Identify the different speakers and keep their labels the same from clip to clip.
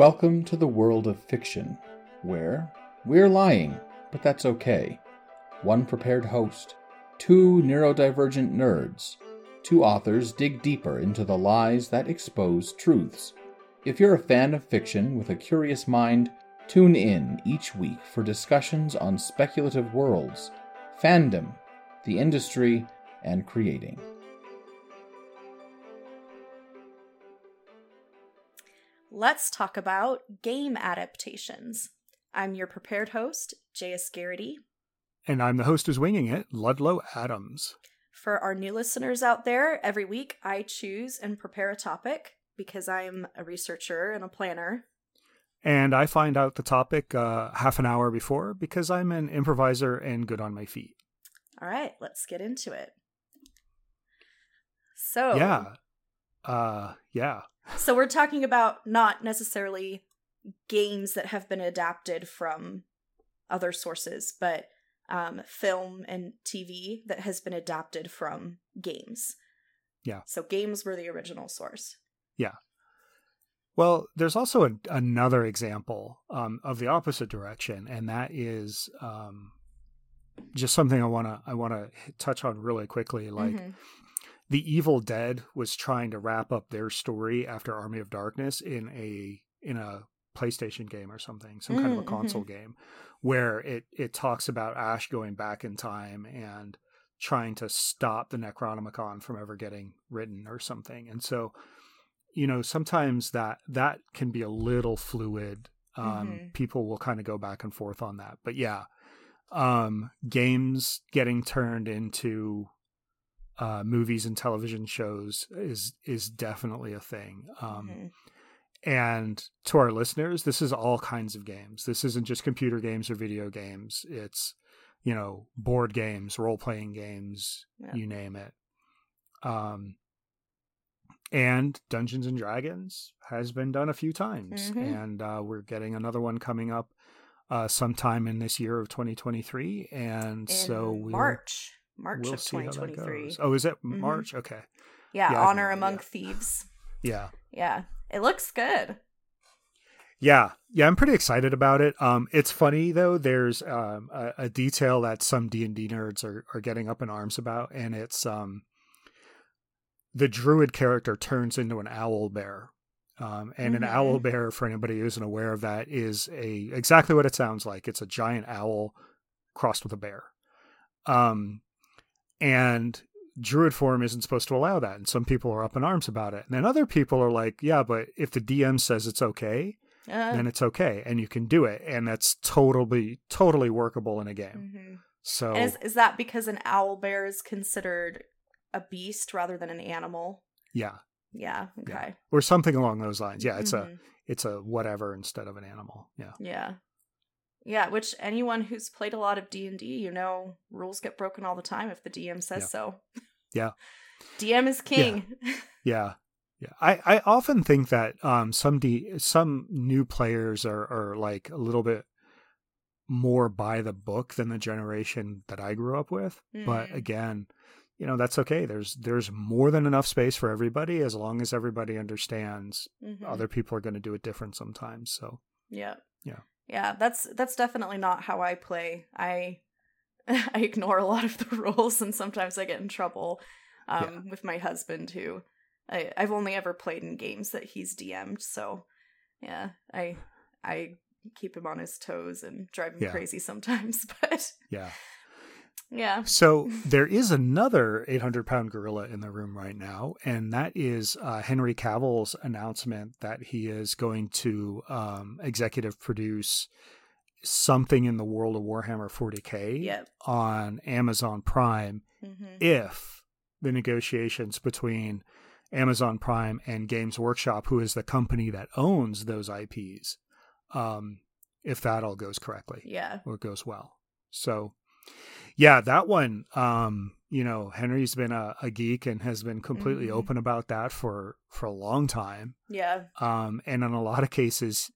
Speaker 1: Welcome to the world of fiction, where we're lying, but that's okay. One prepared host, two neurodivergent nerds, two authors dig deeper into the lies that expose truths. If you're a fan of fiction with a curious mind, tune in each week for discussions on speculative worlds, fandom, the industry, and creating.
Speaker 2: Let's talk about game adaptations. I'm your prepared host, J.S. Gariety.
Speaker 3: And I'm the host who's winging it, Ludlow Adams.
Speaker 2: For our new listeners out there, every week I choose and prepare a topic because I'm a researcher and a planner.
Speaker 3: And I find out the topic uh, half an hour before because I'm an improviser and good on my feet.
Speaker 2: All right, let's get into it. So,
Speaker 3: Yeah. Uh, yeah.
Speaker 2: so we're talking about not necessarily games that have been adapted from other sources, but um, film and TV that has been adapted from games.
Speaker 3: Yeah.
Speaker 2: So games were the original source. Yeah.
Speaker 3: Well, there's also a, another example um, of the opposite direction, and that is um, just something I want to I want to touch on really quickly. Like,
Speaker 2: Mhm.
Speaker 3: The Evil Dead was trying to wrap up their story after Army of Darkness in a in a PlayStation game or something, some kind of a
Speaker 2: Mm,
Speaker 3: console game, where it it talks about Ash going back in time and trying to stop the Necronomicon from ever getting written or something. And so, you know, sometimes that that can be a little fluid. Um,
Speaker 2: Mhm.
Speaker 3: People will kind of go back and forth on that, but yeah, um, games getting turned into uh, movies and television shows is is definitely a thing. Um,
Speaker 2: Mhm.
Speaker 3: And to our listeners, this is all kinds of games. This isn't just computer games or video games. It's you know board games, role playing games,
Speaker 2: Yeah.
Speaker 3: you name it. Um, and Dungeons and Dragons has been done a few times,
Speaker 2: Mhm.
Speaker 3: and uh, we're getting another one coming up uh, sometime in this year of 2023. And
Speaker 2: In
Speaker 3: so we'll,
Speaker 2: March, March
Speaker 3: we'll
Speaker 2: of
Speaker 3: see how that
Speaker 2: 2023.
Speaker 3: Oh, is it
Speaker 2: Mhm.
Speaker 3: March? Okay,
Speaker 2: Yeah,
Speaker 3: Yeah,
Speaker 2: Honor Among
Speaker 3: idea.
Speaker 2: Thieves.
Speaker 3: yeah.
Speaker 2: Yeah, it looks good.
Speaker 3: Yeah, yeah, I'm pretty excited about it. Um, it's funny though. There's um, a, a detail that some D and D nerds are are getting up in arms about, and it's um, the druid character turns into an owl bear. Um, and an
Speaker 2: Mhm.
Speaker 3: owl bear, for anybody who isn't aware of that, is a exactly what it sounds like. It's a giant owl crossed with a bear. Um, and druid form isn't supposed to allow that, and some people are up in arms about it. And then other people are like, "Yeah, but if the DM says it's okay,
Speaker 2: Uh,
Speaker 3: then it's okay and you can do it and that's totally totally workable in a game
Speaker 2: mhm.
Speaker 3: so
Speaker 2: And is is that because an owl bear is considered a beast rather than an animal?
Speaker 3: yeah
Speaker 2: Yeah.
Speaker 3: Yeah.
Speaker 2: Okay.
Speaker 3: or something along those lines yeah it's a
Speaker 2: Mhm.
Speaker 3: it's a whatever instead of an animal yeah
Speaker 2: Yeah. Yeah, which anyone who's played a lot of D&D, you know, rules get broken all the time if the DM says
Speaker 3: Yeah.
Speaker 2: so.
Speaker 3: Yeah.
Speaker 2: DM is king.
Speaker 3: yeah yeah i i often think that um some d some new players are are like a little bit more by the book than the generation that i grew up with but
Speaker 2: Mm.
Speaker 3: again you know that's okay there's there's more than enough space for everybody as long as everybody understands
Speaker 2: Mhm.
Speaker 3: other people are going to do it different sometimes so
Speaker 2: Yeah.
Speaker 3: Yeah.
Speaker 2: Yeah, that's that's definitely not how I play. I I ignore a lot of the rules and sometimes I get in trouble um with my husband who I I've only ever played in games that he's DM'd, so yeah, I I keep him on his toes and drive him
Speaker 3: Yeah.
Speaker 2: crazy sometimes, but
Speaker 3: yeah
Speaker 2: yeah.
Speaker 3: So there is another 800 pound gorilla in the room right now, and that is uh, Henry Cavill's announcement that he is going to um, executive produce something in the world of Warhammer 40k
Speaker 2: Yep.
Speaker 3: on Amazon Prime
Speaker 2: hmm
Speaker 3: if the negotiations between Amazon Prime and Games Workshop, who is the company that owns those IPs, um, if that all goes correctly
Speaker 2: Yeah.
Speaker 3: or goes well. So, yeah, that one, um, you know, Henry's been a, a geek and has been completely
Speaker 2: Mhm.
Speaker 3: open about that for for a long time.
Speaker 2: Yeah.
Speaker 3: Um, and in a lot of cases,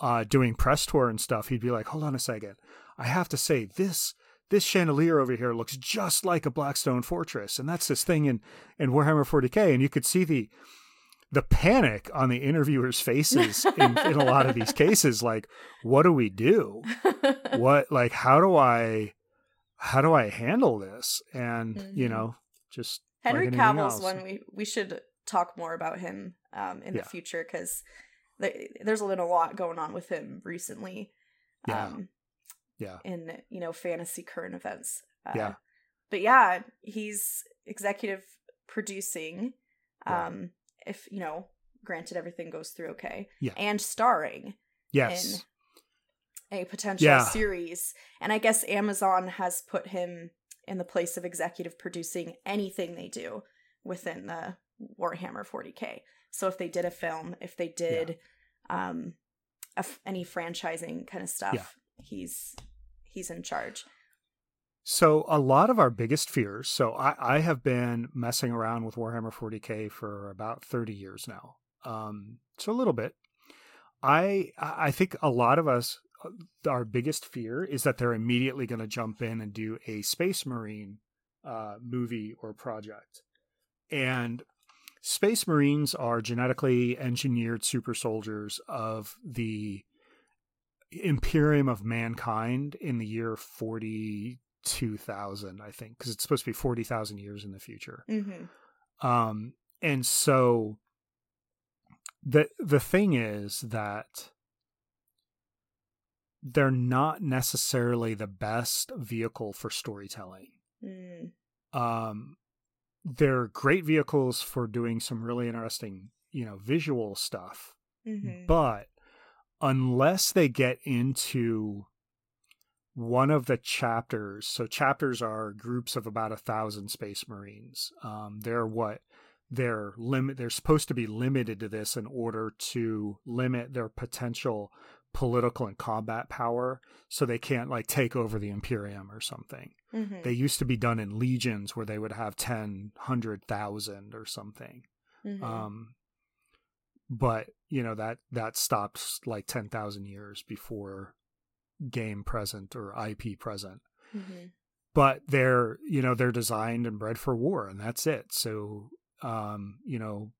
Speaker 3: uh, doing press tour and stuff, he'd be like, "Hold on a second, I have to say this." This chandelier over here looks just like a Blackstone fortress, and that's this thing in, in Warhammer 40k. And you could see the the panic on the interviewers' faces in, in a lot of these cases, like, what do we do? what like how do I how do I handle this? And mm-hmm. you know, just
Speaker 2: Henry like Cavill's else. one we we should talk more about him um, in yeah. the future because there's been a lot going on with him recently.
Speaker 3: Yeah. Um, yeah.
Speaker 2: In you know fantasy current events.
Speaker 3: Uh, yeah.
Speaker 2: But yeah, he's executive producing. Um, yeah. if you know, granted everything goes through okay.
Speaker 3: Yeah.
Speaker 2: And starring.
Speaker 3: Yes.
Speaker 2: A potential yeah. series, and I guess Amazon has put him in the place of executive producing anything they do within the Warhammer 40k. So if they did a film, if they did yeah. um any franchising kind of stuff, yeah. he's he's in charge.
Speaker 3: So a lot of our biggest fears. So I, I have been messing around with Warhammer 40k for about 30 years now. Um, so a little bit. I I think a lot of us, our biggest fear is that they're immediately going to jump in and do a Space Marine uh, movie or project, and Space Marines are genetically engineered super soldiers of the Imperium of Mankind in the year 42,000, I think, because it's supposed to be 40,000 years in the future.
Speaker 2: Mm-hmm.
Speaker 3: Um, and so the the thing is that they're not necessarily the best vehicle for storytelling.
Speaker 2: Mm.
Speaker 3: Um, they're great vehicles for doing some really interesting, you know, visual stuff.
Speaker 2: Mm-hmm.
Speaker 3: But unless they get into one of the chapters, so chapters are groups of about a thousand space marines. Um, they're what they're limit. They're supposed to be limited to this in order to limit their potential political and combat power so they can't like take over the imperium or something
Speaker 2: mm-hmm.
Speaker 3: they used to be done in legions where they would have 10 100,000 or something
Speaker 2: mm-hmm.
Speaker 3: um but you know that that stopped like 10,000 years before game present or IP present
Speaker 2: mm-hmm.
Speaker 3: but they're you know they're designed and bred for war and that's it so um you know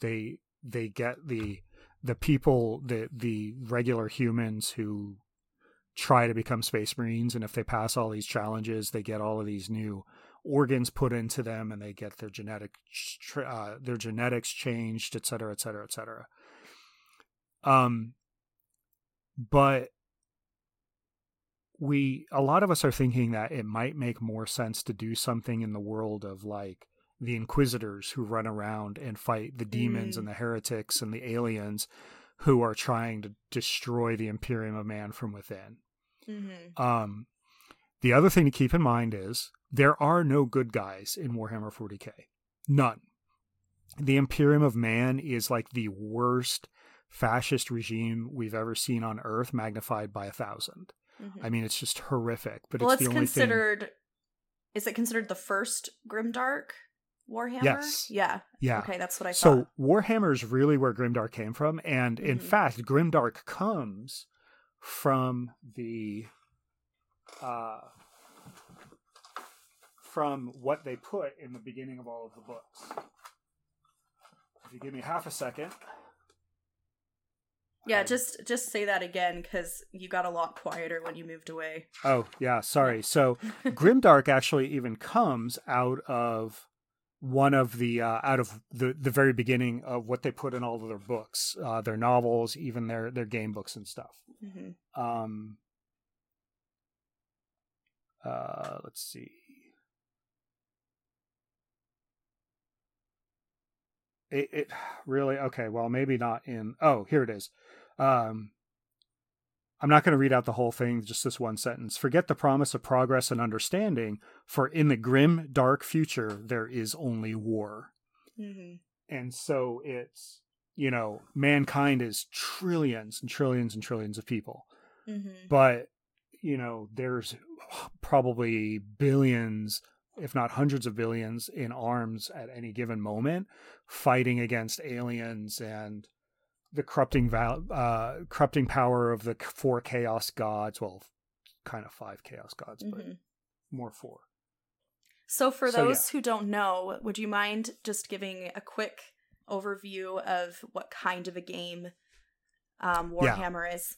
Speaker 3: they they get the the people the the regular humans who try to become space marines and if they pass all these challenges they get all of these new organs put into them and they get their genetic uh, their genetics changed et cetera et cetera et cetera. Um but we a lot of us are thinking that it might make more sense to do something in the world of like the inquisitors who run around and fight the demons mm. and the heretics and the aliens who are trying to destroy the imperium of man from within
Speaker 2: mm-hmm.
Speaker 3: um the other thing to keep in mind is there are no good guys in warhammer 40k none the imperium of man is like the worst fascist regime we've ever seen on earth magnified by a 1000 mm-hmm. i mean it's just horrific but well, it's, it's
Speaker 2: considered
Speaker 3: thing...
Speaker 2: is it considered the first grimdark Warhammer?
Speaker 3: Yes.
Speaker 2: Yeah.
Speaker 3: Yeah.
Speaker 2: Okay, that's what I
Speaker 3: so
Speaker 2: thought.
Speaker 3: So Warhammer is really where Grimdark came from, and mm-hmm. in fact, Grimdark comes from the uh from what they put in the beginning of all of the books. If you give me half a second.
Speaker 2: Yeah, um, just just say that again because you got a lot quieter when you moved away.
Speaker 3: Oh yeah, sorry. So Grimdark actually even comes out of one of the uh, out of the the very beginning of what they put in all of their books, uh, their novels, even their their game books and stuff.
Speaker 2: Mm-hmm.
Speaker 3: Um, uh, let's see. It, it really okay. Well, maybe not in. Oh, here it is. Um, I'm not going to read out the whole thing, just this one sentence. Forget the promise of progress and understanding, for in the grim, dark future, there is only war.
Speaker 2: Mm-hmm.
Speaker 3: And so it's, you know, mankind is trillions and trillions and trillions of people.
Speaker 2: Mm-hmm.
Speaker 3: But, you know, there's probably billions, if not hundreds of billions, in arms at any given moment fighting against aliens and the corrupting val- uh, corrupting power of the four chaos gods. Well, kind of five chaos gods, mm-hmm. but more four.
Speaker 2: So, for so, those yeah. who don't know, would you mind just giving a quick overview of what kind of a game um, Warhammer yeah. is?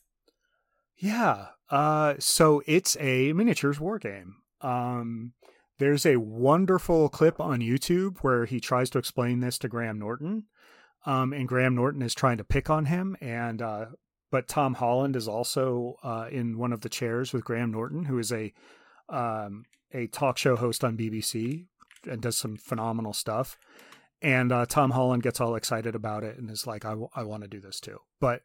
Speaker 3: Yeah. Uh, so it's a miniatures war game. Um, there's a wonderful clip on YouTube where he tries to explain this to Graham Norton. Um, and Graham Norton is trying to pick on him. And, uh, but Tom Holland is also uh, in one of the chairs with Graham Norton, who is a, um, a talk show host on BBC and does some phenomenal stuff. And uh, Tom Holland gets all excited about it and is like, I, w- I want to do this too. But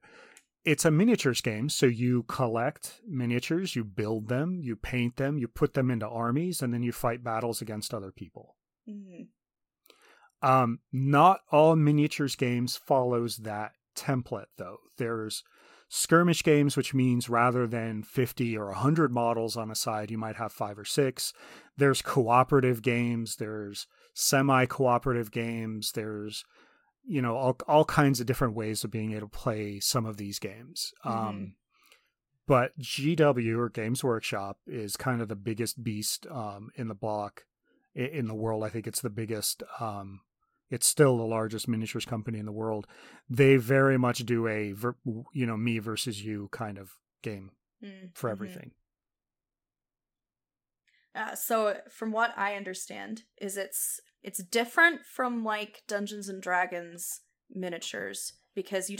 Speaker 3: it's a miniatures game. So you collect miniatures, you build them, you paint them, you put them into armies, and then you fight battles against other people. Mm-hmm. Um, not all miniatures games follows that template though. There's skirmish games, which means rather than 50 or 100 models on a side, you might have five or six. There's cooperative games, there's semi cooperative games, there's you know all all kinds of different ways of being able to play some of these games. Mm-hmm. Um, but GW or Games Workshop is kind of the biggest beast um, in the block in the world. I think it's the biggest. Um, it's still the largest miniatures company in the world. They very much do a you know me versus you kind of game mm-hmm. for everything.
Speaker 2: Uh, so from what I understand, is it's it's different from like Dungeons and Dragons miniatures because you don't